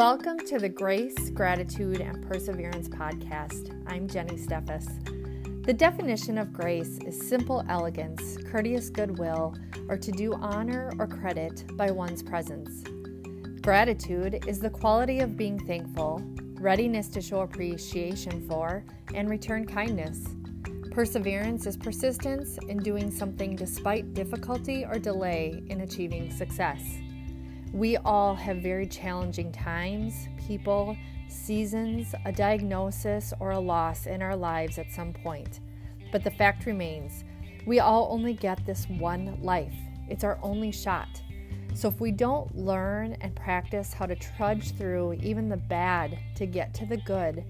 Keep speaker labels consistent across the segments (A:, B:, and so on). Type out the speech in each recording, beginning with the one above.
A: Welcome to the Grace, Gratitude, and Perseverance podcast. I'm Jenny Steffes. The definition of grace is simple elegance, courteous goodwill, or to do honor or credit by one's presence. Gratitude is the quality of being thankful, readiness to show appreciation for, and return kindness. Perseverance is persistence in doing something despite difficulty or delay in achieving success. We all have very challenging times, people, seasons, a diagnosis, or a loss in our lives at some point. But the fact remains we all only get this one life, it's our only shot. So if we don't learn and practice how to trudge through even the bad to get to the good,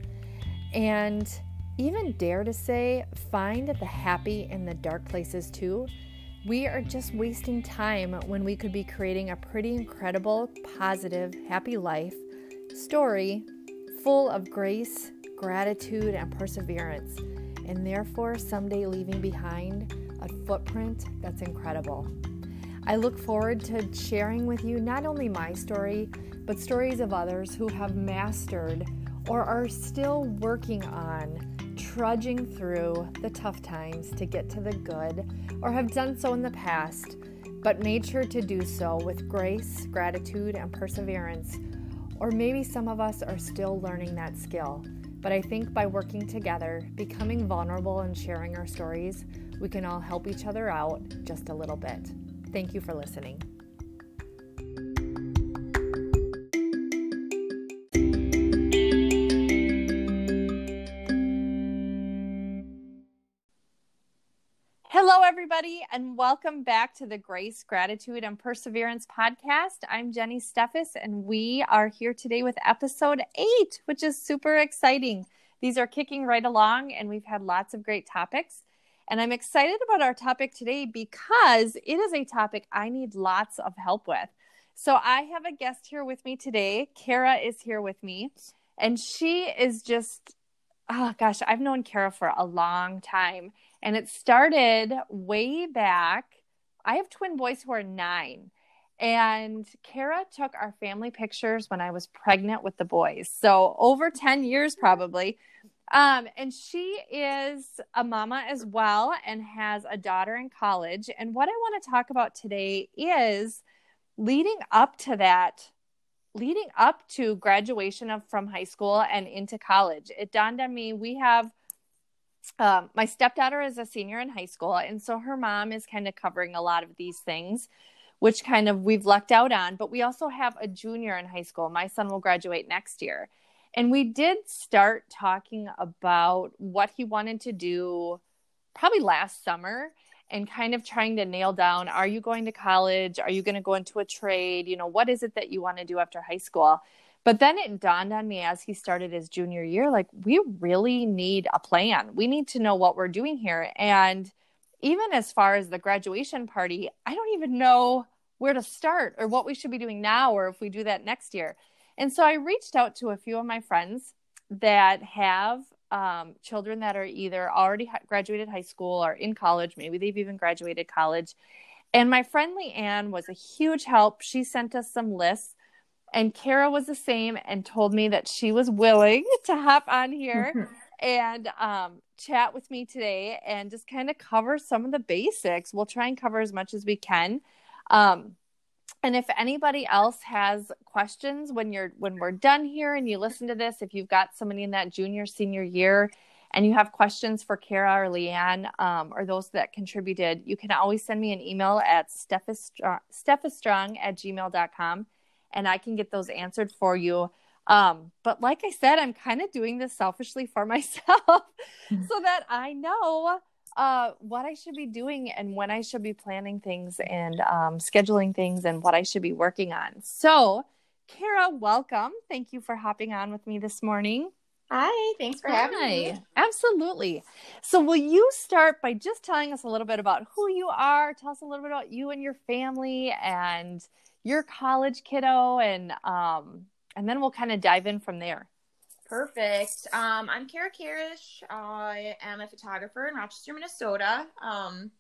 A: and even dare to say, find the happy in the dark places too, we are just wasting time when we could be creating a pretty incredible, positive, happy life story full of grace, gratitude, and perseverance, and therefore someday leaving behind a footprint that's incredible. I look forward to sharing with you not only my story, but stories of others who have mastered or are still working on trudging through the tough times to get to the good, or have done so in the past, but made sure to do so with grace, gratitude, and perseverance. Or maybe some of us are still learning that skill. But I think by working together, becoming vulnerable, and sharing our stories, we can all help each other out just a little bit. Thank you for listening. Everybody, and welcome back to the Grace, Gratitude, and Perseverance podcast. I'm Jenny Steffes, and we are here today with episode eight, which is super exciting. These are kicking right along, and we've had lots of great topics. And I'm excited about our topic today because it is a topic I need lots of help with. So I have a guest here with me today. Kara is here with me, and she is just, oh gosh, I've known Kara for a long time and it started way back. I have twin boys who are nine. And Kara took our family pictures when I was pregnant with the boys. So over 10 years, probably. Um, and she is a mama as well and has a daughter in college. And what I want to talk about today is leading up to that, leading up to graduation of from high school and into college. It dawned on me we have um, my stepdaughter is a senior in high school, and so her mom is kind of covering a lot of these things, which kind of we've lucked out on. But we also have a junior in high school. My son will graduate next year. And we did start talking about what he wanted to do probably last summer and kind of trying to nail down are you going to college? Are you going to go into a trade? You know, what is it that you want to do after high school? But then it dawned on me as he started his junior year like, we really need a plan. We need to know what we're doing here. And even as far as the graduation party, I don't even know where to start or what we should be doing now or if we do that next year. And so I reached out to a few of my friends that have um, children that are either already graduated high school or in college. Maybe they've even graduated college. And my friend Leanne was a huge help. She sent us some lists and Kara was the same and told me that she was willing to hop on here mm-hmm. and um, chat with me today and just kind of cover some of the basics. We'll try and cover as much as we can. Um, and if anybody else has questions when you're when we're done here and you listen to this, if you've got somebody in that junior senior year and you have questions for Kara or Leanne um, or those that contributed, you can always send me an email at steffastrong at gmail.com and I can get those answered for you. Um, but like I said, I'm kind of doing this selfishly for myself mm-hmm. so that I know uh, what I should be doing and when I should be planning things and um, scheduling things and what I should be working on. So, Kara, welcome. Thank you for hopping on with me this morning.
B: Hi, thanks for Hi. having me.
A: Absolutely. So, will you start by just telling us a little bit about who you are? Tell us a little bit about you and your family and your college kiddo and um and then we'll kind of dive in from there.
B: Perfect. Um, I'm Kara Karish. I am a photographer in Rochester, Minnesota. Um,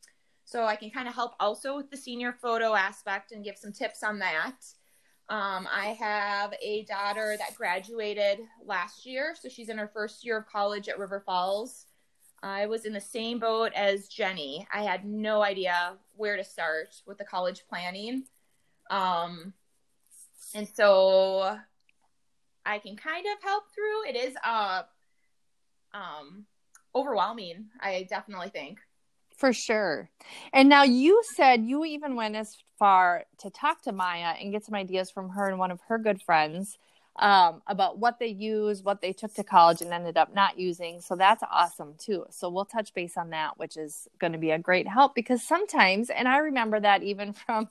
B: so I can kind of help also with the senior photo aspect and give some tips on that. Um, I have a daughter that graduated last year, so she's in her first year of college at River Falls. I was in the same boat as Jenny. I had no idea where to start with the college planning. Um, and so I can kind of help through. It is uh um overwhelming, I definitely think.
A: For sure. And now you said you even went as far to talk to Maya and get some ideas from her and one of her good friends um, about what they use, what they took to college and ended up not using. So that's awesome too. So we'll touch base on that, which is going to be a great help because sometimes, and I remember that even from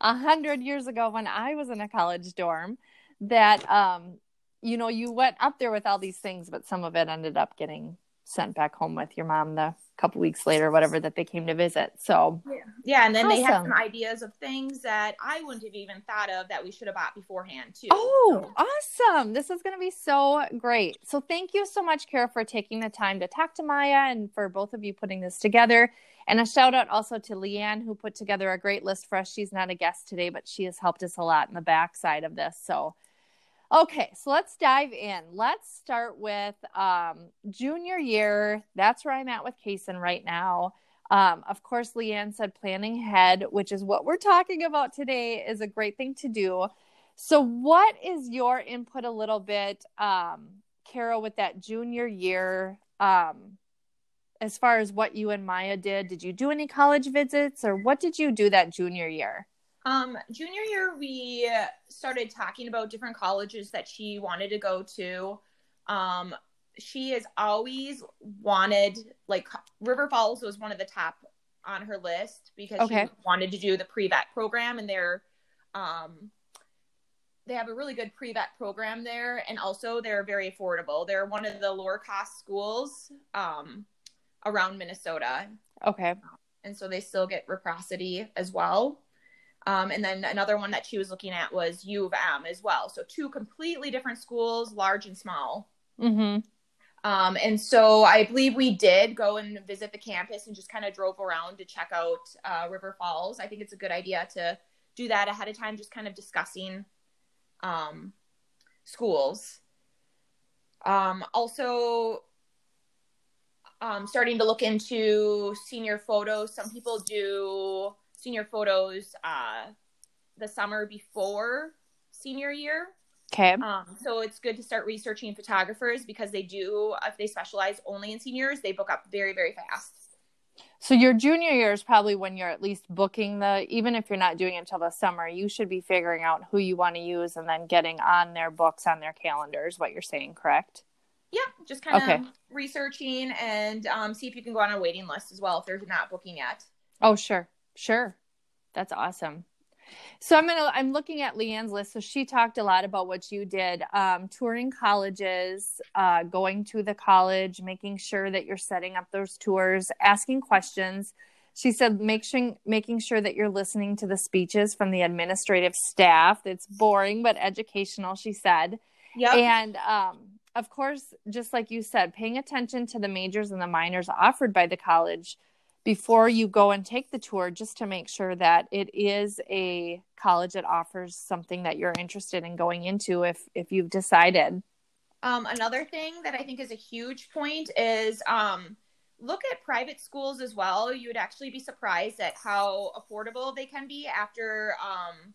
A: a hundred years ago when I was in a college dorm, that um, you know you went up there with all these things, but some of it ended up getting sent back home with your mom the couple weeks later, whatever that they came to visit. So
B: yeah, yeah and then awesome. they had some ideas of things that I wouldn't have even thought of that we should have bought beforehand too.
A: Oh, so. awesome! This is going to be so great. So thank you so much, Kara, for taking the time to talk to Maya and for both of you putting this together. And a shout out also to Leanne, who put together a great list for us. She's not a guest today, but she has helped us a lot in the backside of this. So Okay, so let's dive in. Let's start with um, junior year. That's where I'm at with Kason right now. Um, of course, Leanne said planning ahead, which is what we're talking about today, is a great thing to do. So, what is your input a little bit, um, Carol, with that junior year? Um, as far as what you and Maya did, did you do any college visits or what did you do that junior year?
B: Um, junior year, we started talking about different colleges that she wanted to go to. Um, she has always wanted, like, River Falls was one of the top on her list because okay. she wanted to do the pre-vet program, and they're, um, they have a really good pre-vet program there, and also they're very affordable. They're one of the lower cost schools um, around Minnesota.
A: Okay.
B: And so they still get reciprocity as well. Um, and then another one that she was looking at was U of M as well. So two completely different schools, large and small.
A: Mm-hmm.
B: Um, and so I believe we did go and visit the campus and just kind of drove around to check out uh, River Falls. I think it's a good idea to do that ahead of time, just kind of discussing um, schools. Um, also, um, starting to look into senior photos. Some people do senior photos uh, the summer before senior year.
A: Okay.
B: Um, so it's good to start researching photographers because they do, if they specialize only in seniors, they book up very, very fast.
A: So your junior year is probably when you're at least booking the, even if you're not doing it until the summer, you should be figuring out who you want to use and then getting on their books on their calendars. What you're saying, correct?
B: Yeah, just kind of okay. researching and um, see if you can go on a waiting list as well if they're not booking yet.
A: Oh, sure. Sure. That's awesome. So I'm gonna I'm looking at Leanne's list. So she talked a lot about what you did, um, touring colleges, uh, going to the college, making sure that you're setting up those tours, asking questions. She said make sure making sure that you're listening to the speeches from the administrative staff. It's boring but educational, she said.
B: Yeah.
A: And um, of course, just like you said, paying attention to the majors and the minors offered by the college before you go and take the tour just to make sure that it is a college that offers something that you're interested in going into if if you've decided.
B: Um, another thing that i think is a huge point is um, look at private schools as well. You would actually be surprised at how affordable they can be after um,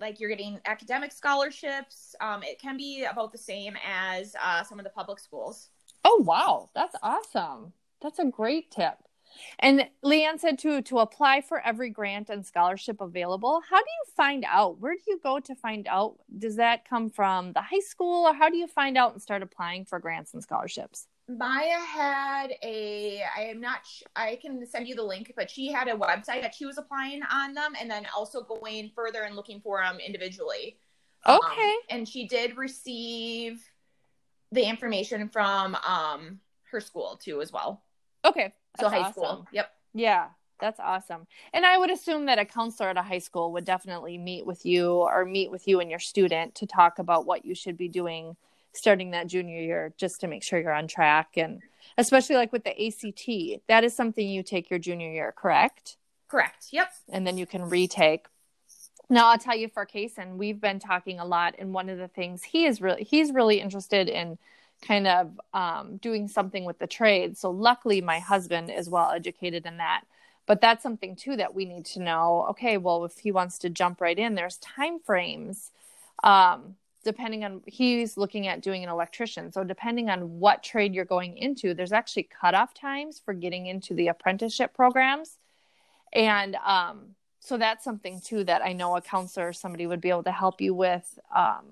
B: like you're getting academic scholarships um, it can be about the same as uh, some of the public schools
A: oh wow that's awesome that's a great tip. And Leanne said to to apply for every grant and scholarship available. How do you find out? Where do you go to find out? Does that come from the high school, or how do you find out and start applying for grants and scholarships?
B: Maya had a. I am not. I can send you the link, but she had a website that she was applying on them, and then also going further and looking for them individually.
A: Um, okay. Um,
B: and she did receive the information from um her school too, as well.
A: Okay.
B: So high awesome. school. Yep.
A: Yeah. That's awesome. And I would assume that a counselor at a high school would definitely meet with you or meet with you and your student to talk about what you should be doing starting that junior year just to make sure you're on track and especially like with the ACT. That is something you take your junior year, correct?
B: Correct. Yep.
A: And then you can retake. Now I'll tell you for Kason, we've been talking a lot, and one of the things he is really he's really interested in kind of um, doing something with the trade. So luckily, my husband is well educated in that. But that's something too that we need to know. Okay, well, if he wants to jump right in, there's time frames. Um, depending on he's looking at doing an electrician. So depending on what trade you're going into, there's actually cutoff times for getting into the apprenticeship programs. And um, so that's something too that I know a counselor or somebody would be able to help you with, um,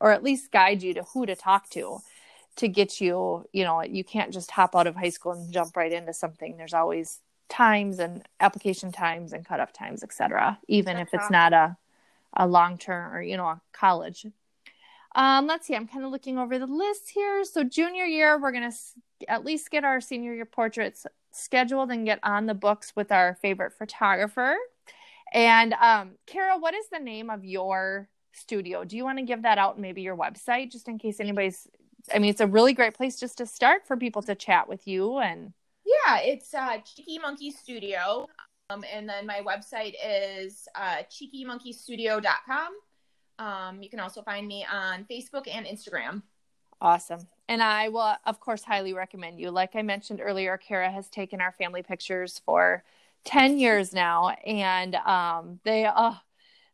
A: or at least guide you to who to talk to to get you, you know, you can't just hop out of high school and jump right into something. There's always times and application times and cutoff times, etc. Even if it's not a a long term or you know a college. Um, let's see. I'm kind of looking over the list here. So junior year, we're gonna s- at least get our senior year portraits scheduled and get on the books with our favorite photographer. And um, Kara, what is the name of your studio? Do you want to give that out? Maybe your website, just in case anybody's. I mean, it's a really great place just to start for people to chat with you and.
B: Yeah, it's uh, Cheeky Monkey Studio. Um, and then my website is uh, cheekymonkeystudio.com. Um, you can also find me on Facebook and Instagram.
A: Awesome. And I will, of course, highly recommend you. Like I mentioned earlier, Kara has taken our family pictures for 10 years now. And um, they, oh,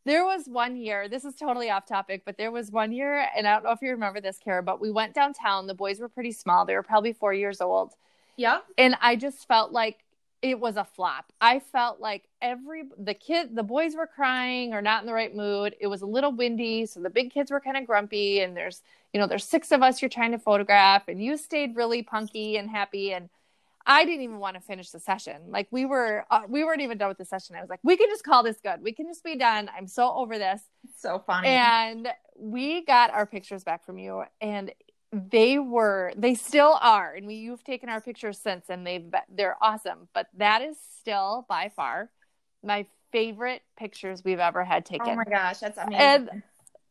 A: there was one year, this is totally off topic, but there was one year, and I don't know if you remember this, Kara, but we went downtown. The boys were pretty small. They were probably four years old.
B: Yeah.
A: And I just felt like it was a flop. I felt like every the kid the boys were crying or not in the right mood. It was a little windy, so the big kids were kind of grumpy and there's, you know, there's six of us you're trying to photograph and you stayed really punky and happy and I didn't even want to finish the session. Like we were uh, we weren't even done with the session. I was like, we can just call this good. We can just be done. I'm so over this.
B: So funny.
A: And we got our pictures back from you and they were they still are and we you've taken our pictures since and they've they're awesome but that is still by far my favorite pictures we've ever had taken.
B: oh my gosh that's amazing.
A: and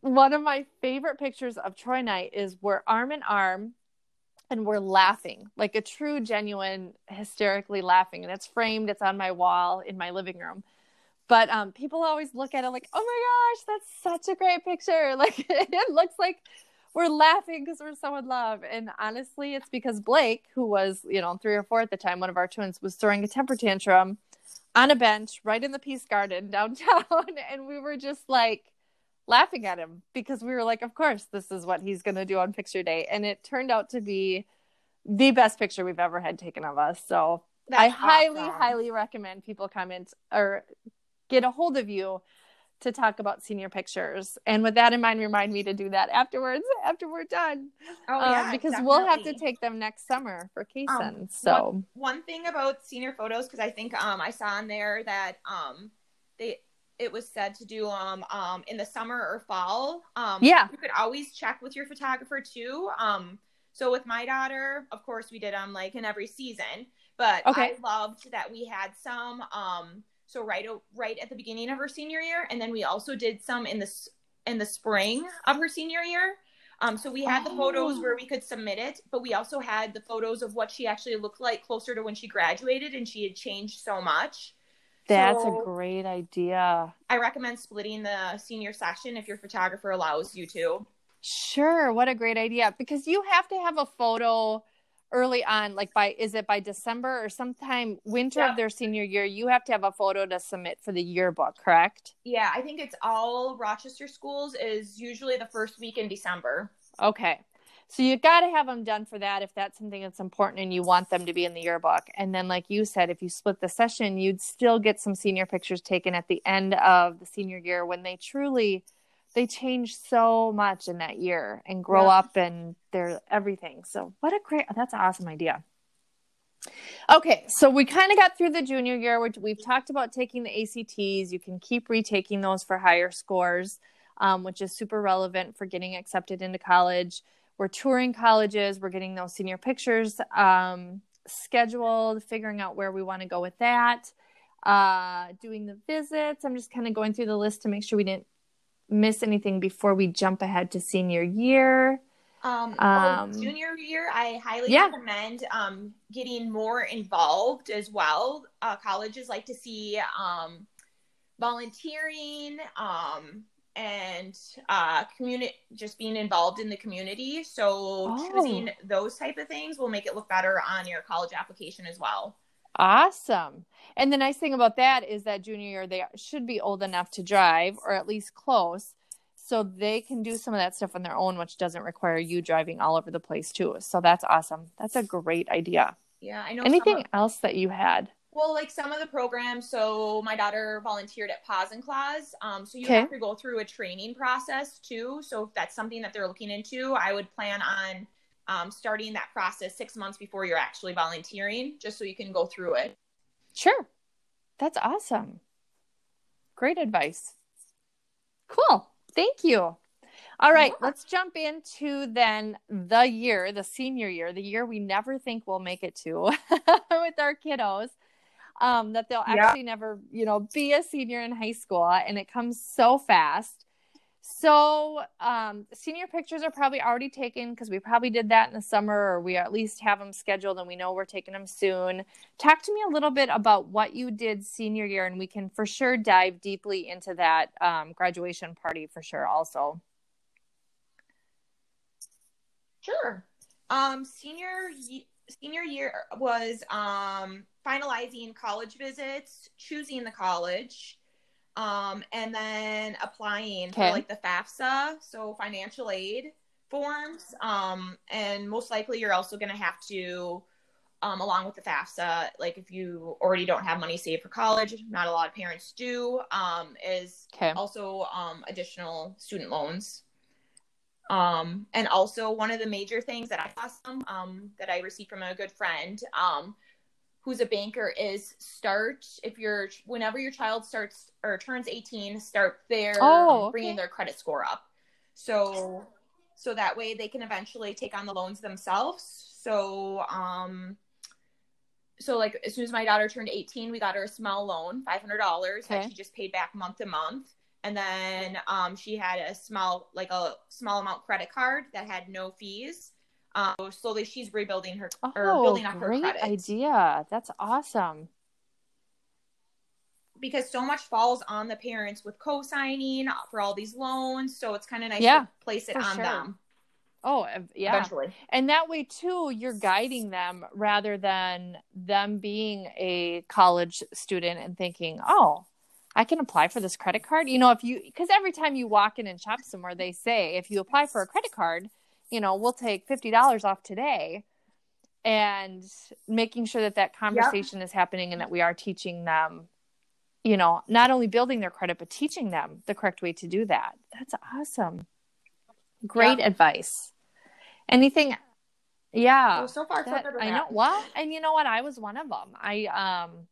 A: one of my favorite pictures of troy knight is we're arm in arm and we're laughing like a true genuine hysterically laughing and it's framed it's on my wall in my living room. But um, people always look at it like oh my gosh that's such a great picture. Like it looks like we're laughing because we're so in love. And honestly, it's because Blake, who was, you know, three or four at the time, one of our twins, was throwing a temper tantrum on a bench right in the Peace Garden downtown. and we were just like laughing at him because we were like, of course, this is what he's going to do on picture day. And it turned out to be the best picture we've ever had taken of us. So That's I highly, highly recommend people comment or get a hold of you to talk about senior pictures. And with that in mind, remind me to do that afterwards, after we're done. Oh, um, yeah, um, because definitely. we'll have to take them next summer for Kason. Um, so
B: one, one, thing about senior photos, because I think um, I saw on there that um, they it was said to do um um in the summer or fall. Um,
A: yeah,
B: you could always check with your photographer too. Um, so with my daughter, of course, we did them like in every season. But okay. I loved that we had some um so right right at the beginning of her senior year, and then we also did some in the in the spring of her senior year. Um, so we had the photos where we could submit it, but we also had the photos of what she actually looked like closer to when she graduated, and she had changed so much.
A: That's so a great idea.
B: I recommend splitting the senior session if your photographer allows you to.
A: Sure, what a great idea because you have to have a photo early on like by is it by december or sometime winter yeah. of their senior year you have to have a photo to submit for the yearbook correct?
B: Yeah i think it's all rochester schools is usually the first week in december.
A: Okay. So you got to have them done for that if that's something that's important and you want them to be in the yearbook. And then like you said if you split the session you'd still get some senior pictures taken at the end of the senior year when they truly they change so much in that year and grow yeah. up and they're everything. So what a great that's an awesome idea. Okay, so we kind of got through the junior year, which we've talked about taking the ACTs. You can keep retaking those for higher scores, um, which is super relevant for getting accepted into college. We're touring colleges, we're getting those senior pictures um, scheduled, figuring out where we want to go with that, uh, doing the visits. I'm just kind of going through the list to make sure we didn't miss anything before we jump ahead to senior year?
B: Um, um junior year, I highly yeah. recommend um, getting more involved as well. Uh, colleges like to see um, volunteering, um, and uh community just being involved in the community so
A: Oh.
B: choosing those type of things will make it look better on your college application as well
A: Awesome. And the nice thing about that is that junior year they should be old enough to drive or at least close so they can do some of that stuff on their own which doesn't require you driving all over the place too. So that's awesome. That's a great idea.
B: yeah i know
A: Anything
B: of-
A: else that you had?
B: well like some of the programs so my daughter volunteered at paws and claws um so you
A: Okay.
B: have to go through a training process too so if that's something that they're looking into i would plan on um, starting that process six months before you're actually volunteering just so you can go through it
A: Sure. That's awesome. Great advice. Cool. Thank you. All right,
B: Yeah.
A: let's jump into then the year, the senior year, the year we never think we'll make it to with our kiddos. Um, that they'll
B: Yeah.
A: actually never, you know, be a senior in high school, and it comes so fast. So, um, senior pictures are probably already taken because we probably did that in the summer, or we at least have them scheduled and we know we're taking them soon. Talk to me a little bit about what you did senior year, and we can for sure dive deeply into that um, graduation party for sure, also.
B: Sure. Um, senior senior year was um, finalizing college visits, choosing the college, um, and then applying
A: Okay.
B: for like the FAFSA, so financial aid forms. Um, and most likely, you're also going to have to, um, along with the FAFSA, like if you already don't have money saved for college, not a lot of parents do, um, is
A: Okay.
B: also um, additional student loans. Um, and also one of the major things that I saw some um, that I received from a good friend um, who's a banker is start if you're whenever your child starts or turns 18 start their
A: Oh, okay.
B: bringing their credit score up so so that way they can eventually take on the loans themselves so um so like as soon as my daughter turned 18 we got her a small loan $500
A: Okay.
B: that she just paid back month to month and then um, she had a small like a small amount credit card that had no fees um, so slowly she's rebuilding her or
A: Oh,
B: building up her
A: great
B: credit
A: idea. That's awesome.
B: because so much falls on the parents with co-signing for all these loans so it's kind of nice
A: Yeah,
B: to place it on
A: sure.
B: them
A: Oh, yeah.
B: eventually
A: And that way, too, you're guiding them rather than them being a college student and thinking, oh, I can apply for this credit card. You know, if you, because every time you walk in and shop somewhere, they say, if you apply for a credit card, you know, we'll take $50 off today. And making sure that that conversation is happening and that we are teaching them, you know, not only building their credit, but teaching them the correct way to do that. That's awesome. Great
B: Yeah.
A: advice. Anything? Yeah.
B: so, so far
A: That- I know. Well, and you know what? I was one of them. I um,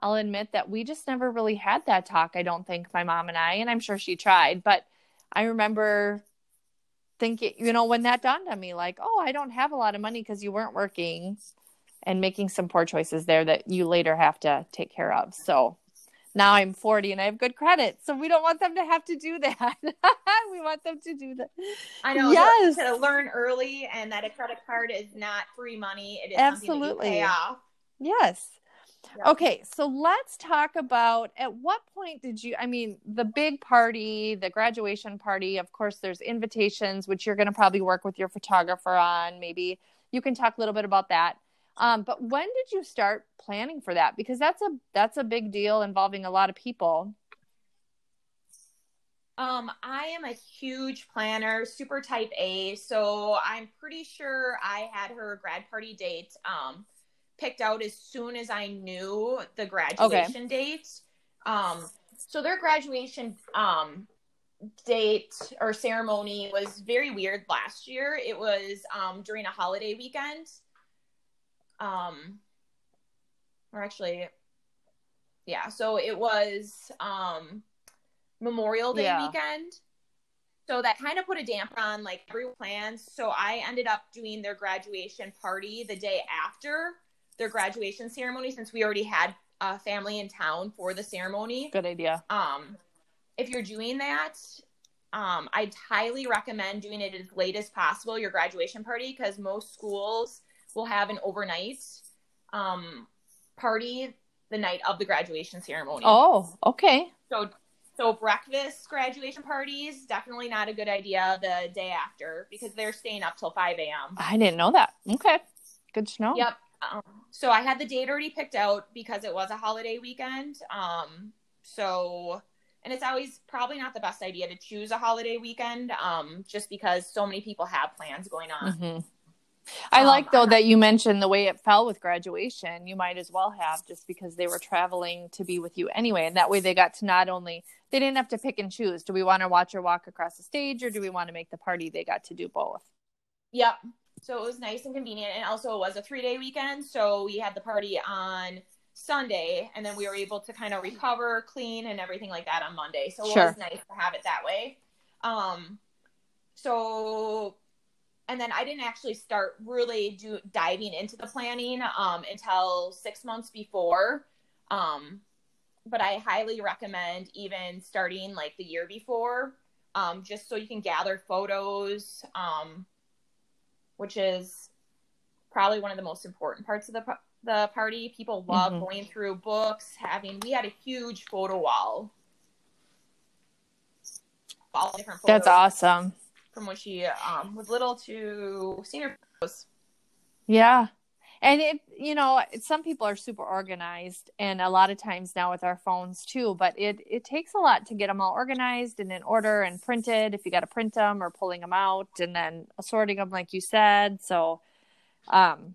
A: I'll admit that we just never really had that talk. I don't think my mom and I, and I'm sure she tried, but I remember thinking, you know, when that dawned on me, like, oh, I don't have a lot of money because you weren't working, and making some poor choices there that you later have to take care of. So now I'm 40 and I have good credit, so we don't want them to have to do that. we want them to do that.
B: I know.
A: Yes.
B: To, learn early and that a credit card is not free money. It is something that
A: Absolutely.
B: you pay off.
A: Yes.
B: Yeah.
A: Okay, so let's talk about at what point did you I mean the big party, the graduation party, of course there's invitations which you're going to probably work with your photographer on, maybe you can talk a little bit about that. Um, but when did you start planning for that? Because that's a that's a big deal involving a lot of people.
B: Um, I am a huge planner, super type A, so I'm pretty sure I had her grad party date um picked out as soon as I knew the graduation date. Um, so their graduation um date or ceremony was very weird last year. It was um during a holiday weekend. Um or actually yeah, so it was um Memorial Day
A: Yeah.
B: weekend. So that kind of put a damper on like every plans. So I ended up doing their graduation party the day after their graduation ceremony since we already had a family in town for the ceremony.
A: Good idea.
B: Um if you're doing that, um I'd highly recommend doing it as late as possible your graduation party because most schools will have an overnight um party the night of the graduation ceremony.
A: Oh, okay.
B: So so breakfast graduation parties definitely not a good idea the day after because they're staying up till 5 a.m.
A: I didn't know that. Okay. Good to know.
B: Yep. Um, so I had the date already picked out because it was a holiday weekend. Um, so and it's always probably not the best idea to choose a holiday weekend um, just because so many people have plans going on.
A: Mm-hmm. I um, like though that you mentioned the way it fell with graduation. You might as well have just because they were traveling to be with you anyway, and that way they got to not only they didn't have to pick and choose. Do we want to watch her walk across the stage, or do we want to make the party? They got to do both.
B: Yep. So it was nice and convenient, and also it was a three day weekend. So we had the party on Sunday, and then we were able to kind of recover, clean, and everything like that on Monday. So it was nice to have it that way. Um, so, and then I didn't actually start really do diving into the planning um, until six months before. Um, but I highly recommend even starting like the year before, um, just so you can gather photos, um, which is probably one of the most important parts of the the party. People love mm-hmm. going through books, having we had a huge photo wall.
A: All different photos That's awesome.
B: From when she um, was little to senior photos.
A: Yeah. And it, you know, some people are super organized, and a lot of times now with our phones too. But it it takes a lot to get them all organized and in order and printed. If you got to print them or pulling them out, and then sorting them, like you said. So, um,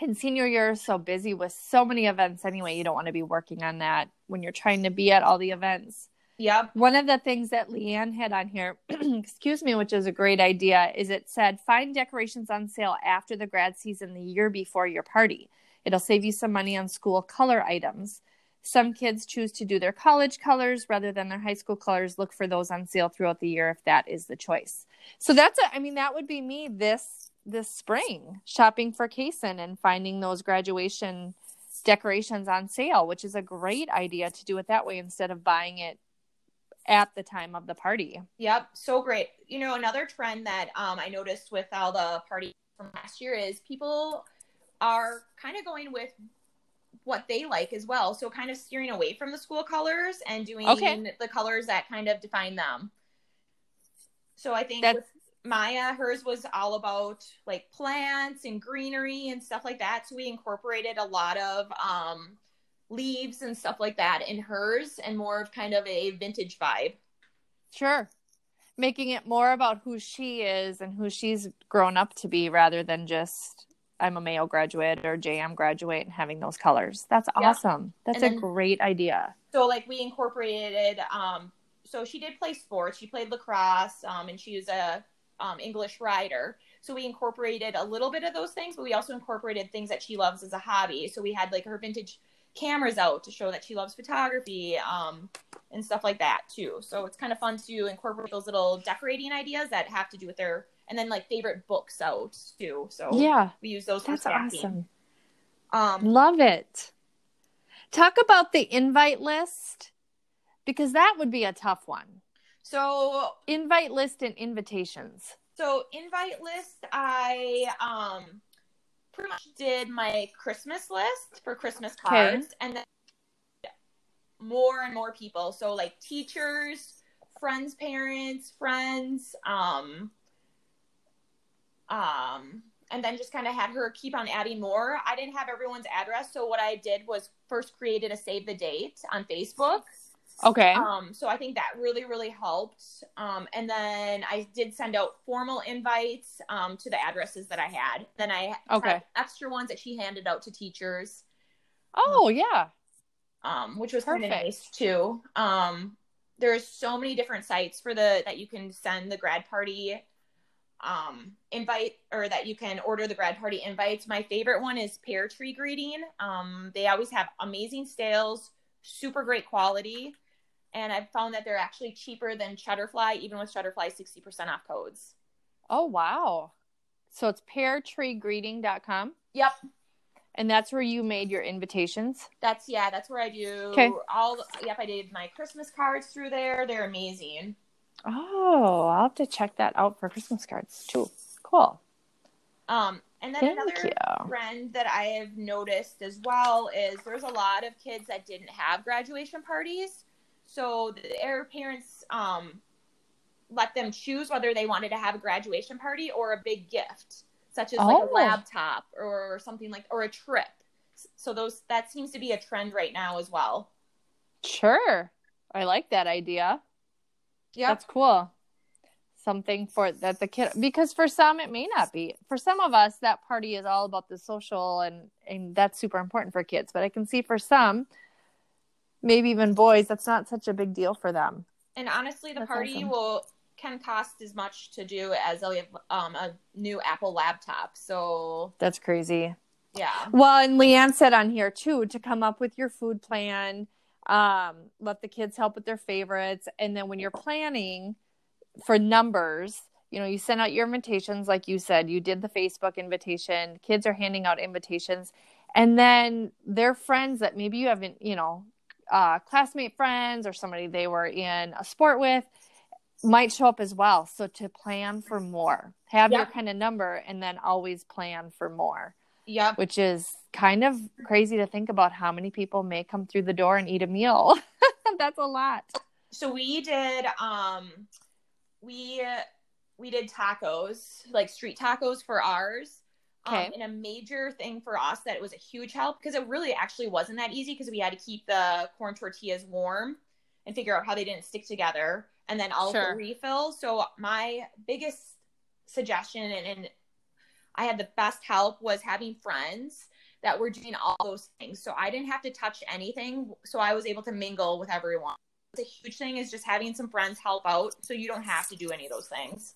A: in senior year so busy with so many events anyway you don't want to be working on that when you're trying to be at all the events
B: yep.
A: One of the things that leanne had on here excuse me which is a great idea is it said find decorations on sale after the grad season the year before your party. It'll save you some money on school color items. Some kids choose to do their college colors rather than their high school colors. Look for those on sale throughout the year if that is the choice. So that's a i mean that would be me this this spring shopping for Kason and finding those graduation decorations on sale, which is a great idea to do it that way instead of buying it at the time of the party.
B: Yep, so great. You know, another trend that um, I noticed with all the parties from last year is people are kind of going with what they like as well. So kind of steering away from the school colors and doing okay. the colors that kind of define them. So I think
A: that's
B: Maya, hers was all about like plants and greenery and stuff like that. So we incorporated a lot of um, leaves and stuff like that in hers and more of kind of a vintage vibe.
A: Sure. Making it more about who she is and who she's grown up to be rather than just I'm a Mayo graduate or JM graduate and having those colors. That's awesome. That's a great idea.
B: So like we incorporated um so she did play sports. She played lacrosse um and she was a um, English writer. So we incorporated a little bit of those things, but we also incorporated things that she loves as a hobby. So we had like her vintage cameras out to show that she loves photography um, and stuff like that too. So it's kind of fun to incorporate those little decorating ideas that have to do with their and then like favorite books out too. So
A: yeah,
B: we use those.
A: That's awesome. Um, Love it. Talk about the invite list because that would be a tough one.
B: So
A: invite list and invitations.
B: So invite list, I um pretty much did my Christmas list for Christmas cards, okay. and then more and more people. So like teachers, friends, parents, friends, um, um, and then just kind of had her keep on adding more. I didn't have everyone's address, so what I did was first created a save the date on Facebook.
A: Okay.
B: Um, so I think that really, really helped. Um, and then I did send out formal invites um, to the addresses that I had. Then I
A: okay
B: extra ones that she handed out to teachers.
A: Oh yeah.
B: Um, which was kind of nice too. Um, there's so many different sites for the that you can send the grad party um invite or that you can order the grad party invites. My favorite one is Pear Tree Greeting. Um, they always have amazing sales, super great quality and I've found that they're actually cheaper than Shutterfly, even with Shutterfly 60% off codes.
A: Oh, wow. So it's peartreegreeting.com?
B: Yep.
A: And that's where you made your invitations?
B: That's, yeah, that's where I do
A: okay.
B: all, yep, I did my Christmas cards through there. They're amazing.
A: Oh, I'll have to check that out for Christmas cards too. Cool.
B: Um, and then Thank another you. trend that I have noticed as well is there's a lot of kids that didn't have graduation parties. So their parents um, let them choose whether they wanted to have a graduation party or a big gift, such as like
A: Oh.
B: a laptop or something like or a trip. So those that seems to be a trend right now as well.
A: Sure. I like that idea.
B: Yeah.
A: That's cool. Something for that the kid because for some it may not be. For some of us that party is all about the social and and that's super important for kids, but I can see for some maybe even boys that's not such a big deal for them.
B: And honestly, the
A: That's
B: party
A: awesome.
B: will can cost as much to do as a um a new Apple laptop. So
A: That's crazy.
B: yeah.
A: Well, and Leanne said on here too to come up with your food plan, um, let the kids help with their favorites, and then when you're planning for numbers, you know, you send out your invitations, like you said, you did the Facebook invitation. Kids are handing out invitations, and then their friends that maybe you haven't, you know, uh, classmate friends or somebody they were in a sport with might show up as well. So to plan for more, have your kind of number, and then always plan for more
B: Yeah.
A: which is kind of crazy to think about how many people may come through the door and eat a meal. That's a lot.
B: So we did um we we did tacos, like street tacos for ours.
A: Okay.
B: Um, and a major thing for us that it was a huge help because it really actually wasn't that easy because we had to keep the corn tortillas warm and figure out how they didn't stick together and then also
A: Sure.
B: refill. So my biggest suggestion and, and I had the best help was having friends that were doing all those things. So I didn't have to touch anything. So I was able to mingle with everyone. It's a huge thing is just having some friends help out so you don't have to do any of those things.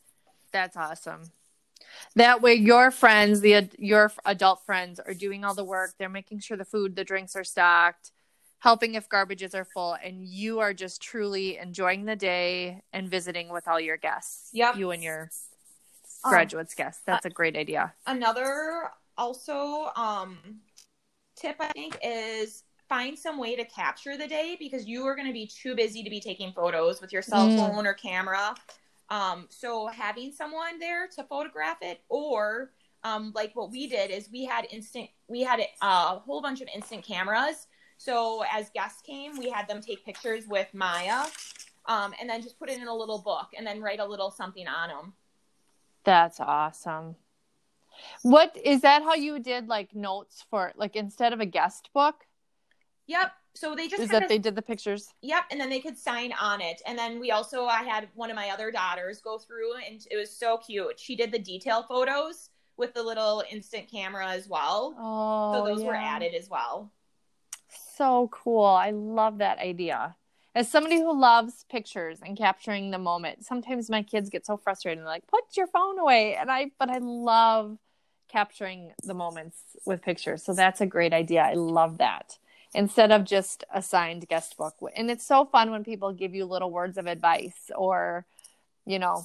A: That's awesome. That way, your friends, the your adult friends, are doing all the work. They're making sure the food, the drinks are stocked, helping if garbages are full, and you are just truly enjoying the day and visiting with all your guests.
B: Yep.
A: you and your
B: Um,
A: graduates guests. That's a great idea.
B: another also um tip i think is find some way to capture the day because you are going to be too busy to be taking photos with your cell
A: Mm.
B: phone or camera um so having someone there to photograph it or um like what we did is we had instant we had a whole bunch of instant cameras so as guests came we had them take pictures with maya um, and then just put it in a little book and then write a little something on them
A: That's awesome. What is that? How you did like notes for like instead of a guest book?
B: yep so they just
A: Is that they did the pictures?
B: Yep, and then they could sign on it. And then we also I had one of my other daughters go through and it was so cute. She did the detail photos with the little instant camera as well.
A: Oh,
B: so those were added as well.
A: So cool. I love that idea. As somebody who loves pictures and capturing the moment, sometimes my kids get so frustrated and like, "Put your phone away." And I but I love capturing the moments with pictures. So that's a great idea. I love that. Instead of just a signed guest book. And it's so fun when people give you little words of advice or you know,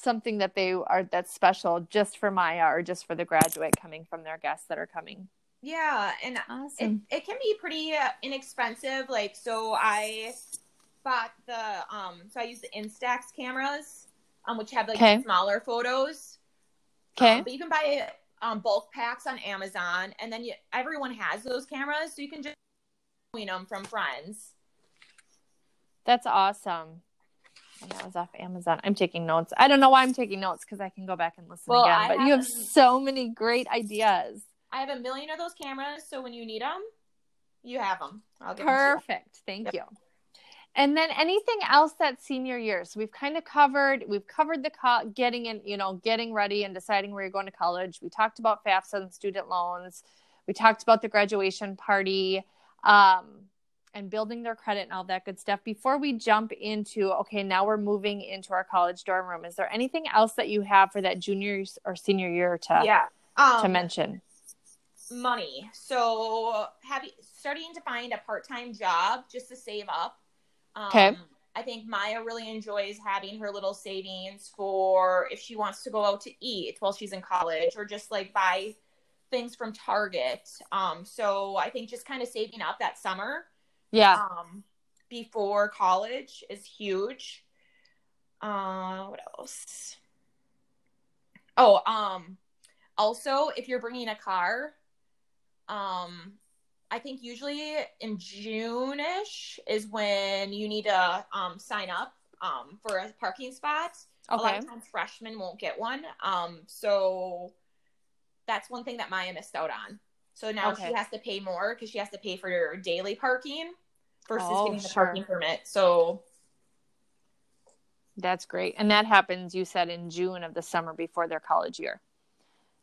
A: something that they are that's special just for Maya or just for the graduate coming from their guests that are coming.
B: Yeah, and it,
A: Awesome.
B: it can be pretty uh, inexpensive. Like so I bought the um so I use the Instax cameras um which have like
A: Okay.
B: smaller photos.
A: Okay.
B: Um, but you can buy um, bulk packs on Amazon, and then you, everyone has those cameras, so you can just win them from friends.
A: That's awesome. And that was off Amazon. I'm taking notes. I don't know why I'm taking notes because I can go back and listen
B: Well,
A: again.
B: I
A: But you have so many great ideas.
B: I have a million of those cameras, so when you need them, you have them. I'll give 'em to you.
A: Perfect. Thank
B: Yep.
A: you. And then anything else that senior year? So we've kind of covered. We've covered the co- getting in, you know, getting ready and deciding where you're going to college. We talked about FAFSA and student loans. We talked about the graduation party. Um, and building their credit and all that good stuff. Before we jump into, okay, now we're moving into our college dorm room. Is there anything else that you have for that junior or senior year to
B: Yeah. Um,
A: to mention?
B: money. So having starting to find a part time job just to save up. Um,
A: Okay.
B: I think Maya really enjoys having her little savings for if she wants to go out to eat while she's in college or just like buy things from Target. Um, so I think just kind of saving up that summer
A: Yeah.
B: um, before college is huge. Uh, what else? Oh, um, also if you're bringing a car, um, I think usually in June ish is when you need to um, sign up um, for a parking spot. Okay. A lot of times freshmen won't get one. Um, so that's one thing that Maya missed out on. So now okay. she has to pay more because she has to pay for daily parking versus oh, getting the sure. parking permit. So
A: that's great. And that happens, you said, in June of the summer before their college year.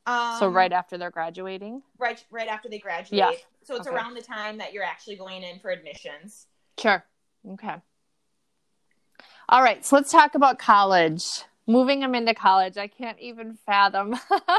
A: Um, so right after they're graduating?
B: Right right after they graduate. Yeah. So it's okay. around the time that you're actually going in for admissions.
A: Sure. Okay. All right, so let's talk about college. Moving them into college, I can't even fathom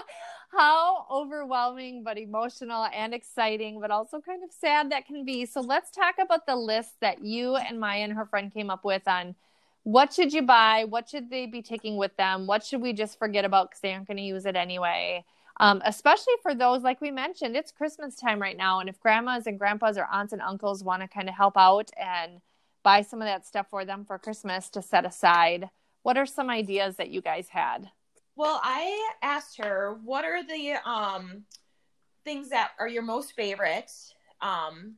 A: how overwhelming but emotional and exciting, but also kind of sad that can be. So let's talk about the list that you and Maya and her friend came up with on what should you buy, what should they be taking with them, what should we just forget about because they aren't going to use it anyway. Um, especially for those, like we mentioned, it's Christmas time right now. And if grandmas and grandpas or aunts and uncles want to kind of help out and buy some of that stuff for them for Christmas to set aside, what are some ideas that you guys had?
B: Well, I asked her, what are the um, things that are your most favorite um,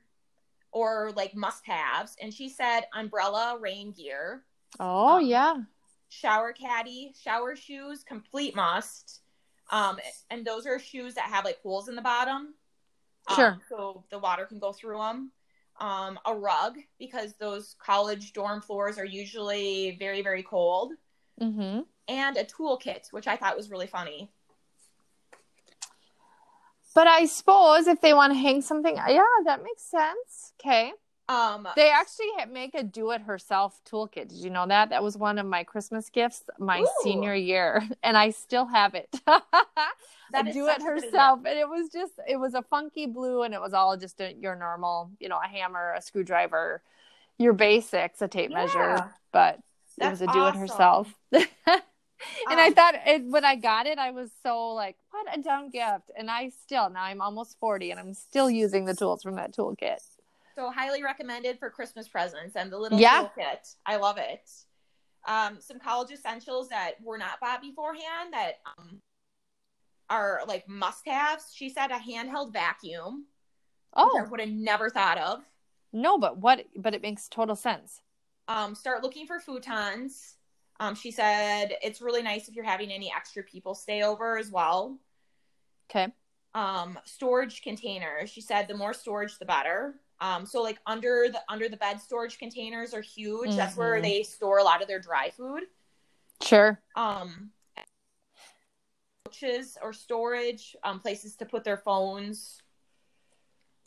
B: or like must haves? And she said umbrella, rain gear.
A: Oh, um, yeah.
B: Shower caddy, shower shoes, complete must. Um, and those are shoes that have like holes in the bottom.
A: Um, sure.
B: so the water can go through them. Um, a rug because those college dorm floors are usually very, very cold.
A: Mm-hmm.
B: And a toolkit, which I thought was really funny.
A: But I suppose if they want to hang something, yeah, that makes sense. Okay.
B: Um,
A: they actually make a do-it-herself toolkit. Did you know that? That was one of my Christmas gifts my Ooh. senior year, and I still have it. that do it herself, and it was just it was a funky blue, and it was all just a, your normal, you know, a hammer, a screwdriver, your basics, a tape yeah. measure, but That's it was a do-it-herself. Awesome. and um, I thought it, when I got it, I was so like, what a dumb gift. And I still, now I'm almost 40 and I'm still using the tools from that toolkit.
B: So highly recommended for Christmas presents and the little yeah. toolkit. I love it. Um, some college essentials that were not bought beforehand that um, are like must-haves. She said a handheld vacuum.
A: Oh,
B: I would have never thought of.
A: No, but what? But it makes total sense.
B: Um, start looking for futons. Um, she said it's really nice if you're having any extra people stay over as well.
A: Okay.
B: Um, storage containers. She said the more storage, the better. Um, so like under the under the bed storage containers are huge. Mm-hmm. That's where mm-hmm. they store a lot of their dry food.
A: Sure.
B: Um, couches or storage, um, places to put their phones.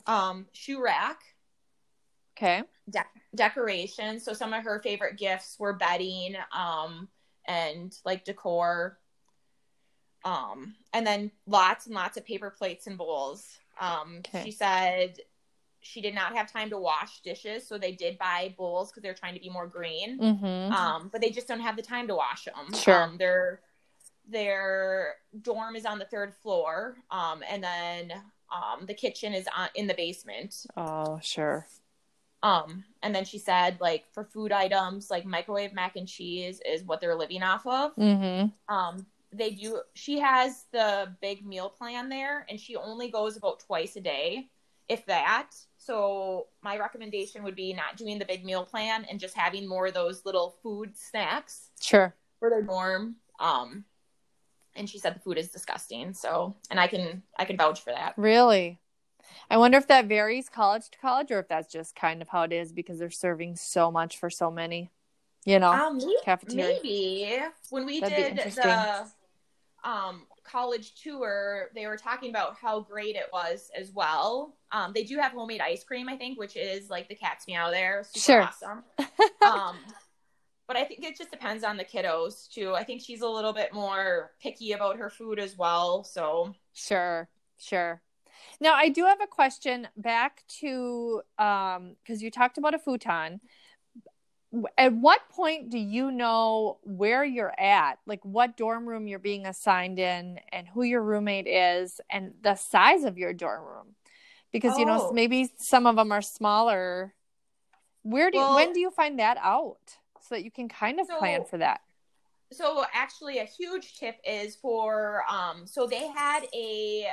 B: Um, shoe rack.
A: Okay.
B: De- decoration. So some of her favorite gifts were bedding, um, and like decor. Um, and then lots and lots of paper plates and bowls. Um, okay. she said she did not have time to wash dishes, so they did buy bowls because they're trying to be more green.
A: Mm-hmm.
B: Um, but they just don't have the time to wash them.
A: Sure.
B: Um, their their dorm is on the third floor, um, and then um, the kitchen is on, in the basement.
A: Oh, sure.
B: Um, and then she said, like for food items, like microwave mac and cheese is what they're living off of.
A: Mm-hmm.
B: Um, they do. She has the big meal plan there, and she only goes about twice a day, if that. So my recommendation would be not doing the big meal plan and just having more of those little food snacks.
A: Sure.
B: For their dorm. Um and she said the food is disgusting. So and I can I can vouch for that.
A: Really? I wonder if that varies college to college or if that's just kind of how it is because they're serving so much for so many. You know,
B: um, cafeteria. Maybe when we That'd did the um college tour, they were talking about how great it was as well. Um, they do have homemade ice cream, I think, which is like the cat's meow there. Super sure. awesome. um, but I think it just depends on the kiddos too. I think she's a little bit more picky about her food as well. So
A: sure, sure. Now I do have a question back to um because you talked about a futon at what point do you know where you're at like what dorm room you're being assigned in and who your roommate is and the size of your dorm room because oh. you know oh. maybe some of them are smaller where do well, you, when do you find that out so that you can kind of so, plan for that
B: so actually a huge tip is for um so they had a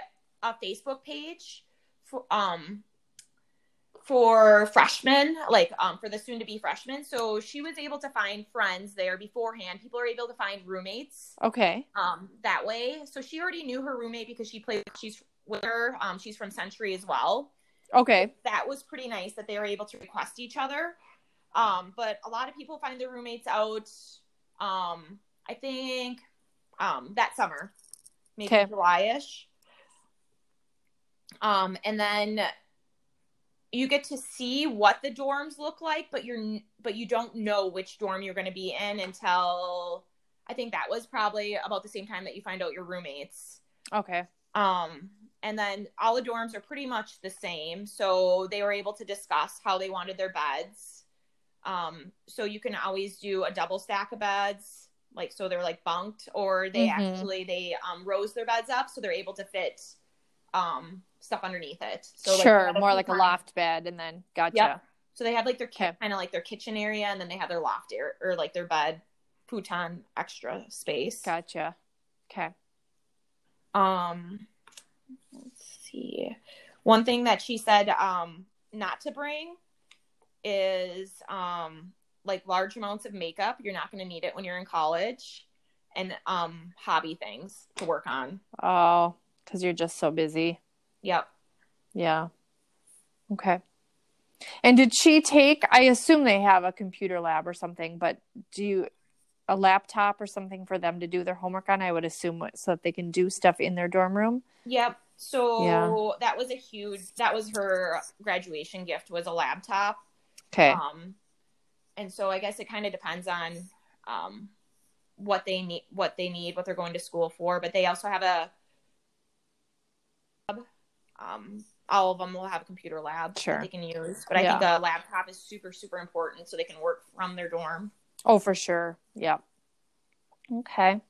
B: a facebook page for um for freshmen, like um, for the soon to be freshmen. So she was able to find friends there beforehand. People are able to find roommates
A: Okay.
B: um, that way. So she already knew her roommate because she played. She's with her. Um, she's from Century as well.
A: Okay.
B: That was pretty nice that they were able to request each other. Um, but a lot of people find their roommates out. Um, I think um, that summer, maybe
A: Okay.
B: July-ish. Um, and then you get to see what the dorms look like, but you're but you don't know which dorm you're going to be in until I think that was probably about the same time that you find out your roommates.
A: Okay.
B: Um, and then all the dorms are pretty much the same, so they were able to discuss how they wanted their beds. Um, so you can always do a double stack of beds, like so they're like bunked, or they
A: Mhm.
B: actually they um rose their beds up so they're able to fit um stuff underneath it. So like,
A: sure. More like a loft bed, and then gotcha.
B: Yep. So they have like their
A: Okay.
B: kind of like their kitchen area, and then they have their loft area or like their bed futon extra space.
A: Gotcha. Okay.
B: Um, let's see. One thing that she said um not to bring is um like large amounts of makeup. You're not going to need it when you're in college, and um hobby things to work on.
A: Oh, because you're just so busy.
B: Yep.
A: Yeah. Okay. And did she take? I assume they have a computer lab or something, but do you a laptop or something for them to do their homework on? I would assume so that they can do stuff in their dorm room.
B: Yep. So
A: Yeah.
B: that was a huge. That was her graduation gift was a laptop.
A: Okay.
B: Um, and so I guess it kind of depends on um, what they need, what they need, what they're going to school for. But they also have a. Um, all of them will have a computer lab
A: Sure.
B: that they can use, but I
A: Yeah.
B: think a laptop is super super important so they can work from their dorm.
A: Oh, for sure. Yep. Okay.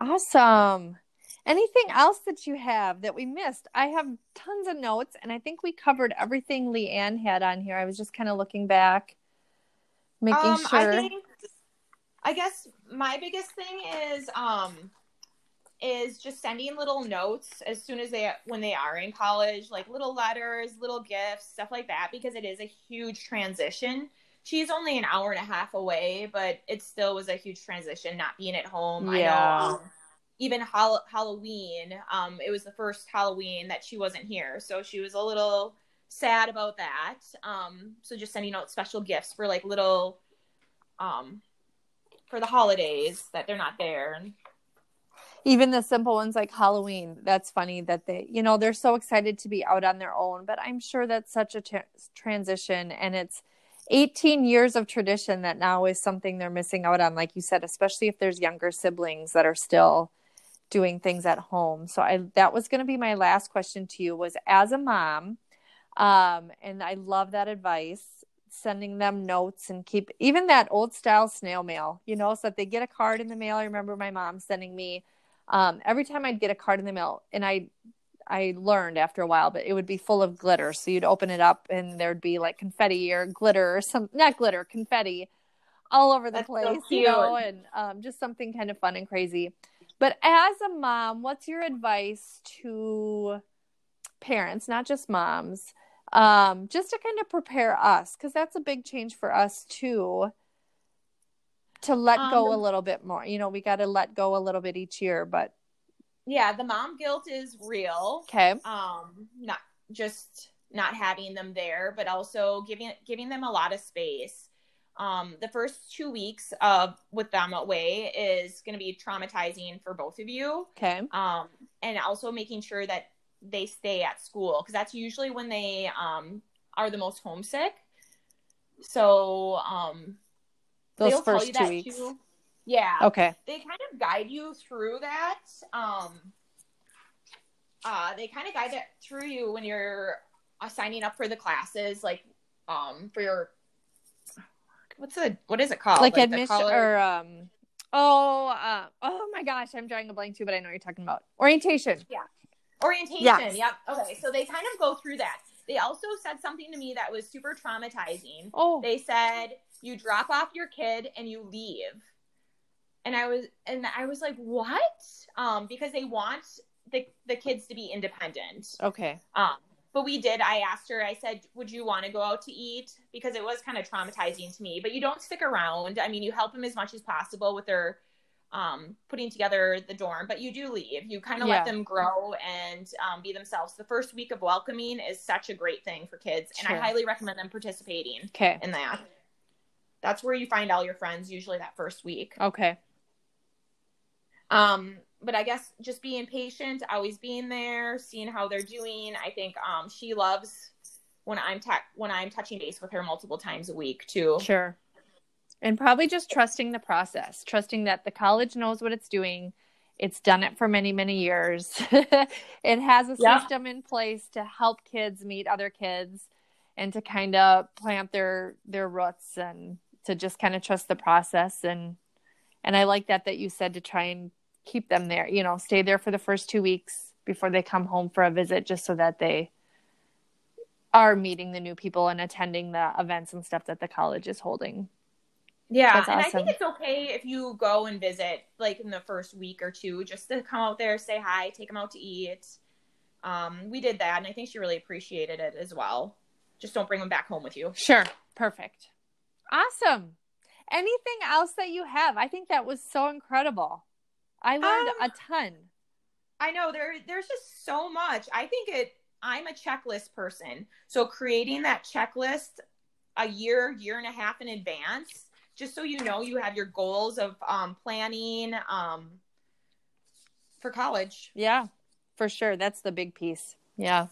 A: Awesome. Anything else that you have that we missed? I have tons of notes, and I think we covered everything Leanne had on here. I was just kind of looking back, making
B: um,
A: sure.
B: I think, I guess my biggest thing is um is just sending little notes as soon as they when they are in college, like little letters, little gifts, stuff like that, because it is a huge transition. She's only an hour and a half away, but it still was a huge transition not being at home.
A: Yeah.
B: I know. Um, even Hall- Halloween, um, it was the first Halloween that she wasn't here, so she was a little sad about that. Um, so just sending out special gifts for like little, um, for the holidays that they're not there.
A: Even the simple ones like Halloween. That's funny that they, you know, they're so excited to be out on their own. But I'm sure that's such a tra- transition, and it's 18 years of tradition that now is something they're missing out on. Like you said, especially if there's younger siblings that are still doing things at home. So I that was going to be my last question to you was as a mom, um, and I love that advice. Sending them notes and keep even that old style snail mail, you know, so that they get a card in the mail. I remember my mom sending me um, every time I'd get a card in the mail, and I I learned after a while, but it would be full of glitter. So you'd open it up, and there'd be like confetti or glitter or some not glitter, confetti all over the
B: That's so
A: place, you know, and um, just something kind of fun and crazy. But as a mom, what's your advice to parents, not just moms, um, just to kind of prepare us? Because that's a big change for us too to let go a
B: Um,
A: little bit more. You know, we got to let go a little bit each year, but
B: Yeah, the mom guilt is real.
A: okay.
B: Um, not just not having them there, but also giving giving them a lot of space. Um, the first two weeks of with them away is going to be traumatizing for both of you.
A: Okay.
B: um, and also making sure that they stay at school because that's usually when they um, are the most homesick. So um,
A: Those
B: they'll
A: first
B: you
A: two
B: that
A: weeks.
B: too. Yeah,
A: Okay.
B: they kind of guide you through that. Um, uh, they kind of guide it through you when you're uh, signing up for the classes, like um, for your what's the what is it called?
A: like
B: the
A: admission or um oh uh, oh my gosh i'm drawing a blank too but i know you're talking about orientation Yeah,
B: Orientation.
A: Yes.
B: Yep. Okay. So they kind of go through that. They also said something to me that was super traumatizing.
A: oh
B: They said you drop off your kid and you leave. And I was and I was like, "What?" Um because they want the the kids to be independent.
A: okay
B: Um but we did. I asked her, I said, Would you want to go out to eat? Because it was kind of traumatizing to me. But you don't stick around. I mean, you help them as much as possible with their um, putting together the dorm, but you do leave. You kind of yeah. let them grow and um, be themselves. The first week of welcoming is such a great thing for kids, and I highly recommend them participating
A: okay.
B: in that. That's where you find all your friends, usually that first week.
A: Okay.
B: Um, but I guess just being patient, always being there, seeing how they're doing. I think um, she loves when I'm tech when I'm touching base with her multiple times a week too.
A: Sure. And probably just trusting the process, trusting that the college knows what it's doing. It's done it for many, many years. it has a yeah. system in place to help kids meet other kids and to kind of plant their their roots and to just kind of trust the process and and I like that that you said to try and keep them there, you know, stay there for the first 2 weeks before they come home for a visit just so that they are meeting the new people and attending the events and stuff that the college is holding.
B: Yeah, awesome. and I think it's okay if you go and visit like in the first week or two, just to come out there, say hi, take them out to eat. Um, we did that, and I think she really appreciated it as well. Just don't bring them back home with you.
A: Sure, perfect, awesome. Anything else that you have? I think that was so incredible. I learned um, a ton.
B: I know there. There's just so much. I think it. I'm a checklist person, so creating that checklist a year, year and a half in advance just so you know you have your goals of um, planning um, for college.
A: Yeah, for sure. That's the big piece. Yeah.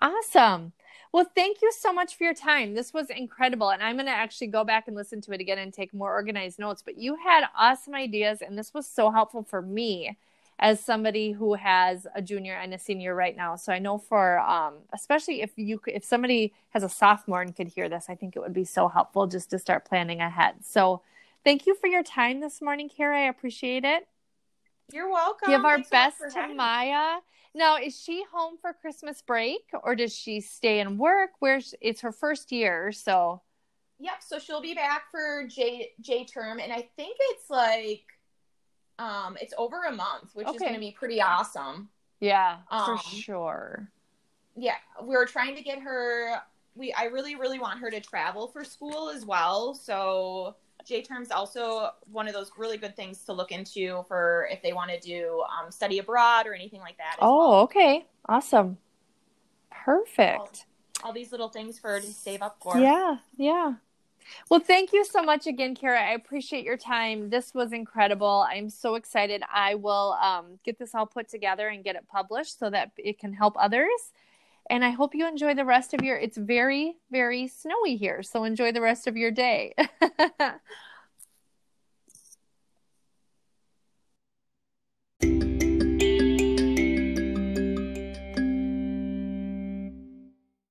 A: Awesome. Well, thank you so much for your time. This was incredible. And I'm going to actually go back and listen to it again and take more organized notes. But you had awesome ideas, and this was so helpful for me as somebody who has a junior and a senior right now. So I know for um, especially if you if somebody has a sophomore and could hear this, I think it would be so helpful just to start planning ahead. So thank you for your time this morning, Kara. I appreciate it.
B: You're welcome.
A: Give our Thanks best to Maya. Now, is she home for Christmas break or does she stay and work? Where's it's her first year, so
B: Yep, so she'll be back for J J term and I think it's like um, it's over a month, which okay. is going to be pretty awesome.
A: Yeah, um, for sure.
B: Yeah, we are trying to get her. We I really really want her to travel for school as well. So J term's also one of those really good things to look into for if they want to do um, study abroad or anything like that.
A: Oh, well. okay, awesome, perfect.
B: All, all, these little things for to save up for.
A: Yeah, yeah. Well, thank you so much again, Kara. I appreciate your time. This was incredible. I'm so excited. I will um, get this all put together and get it published so that it can help others. And I hope you enjoy the rest of your. It's very, very snowy here, so enjoy the rest of your day.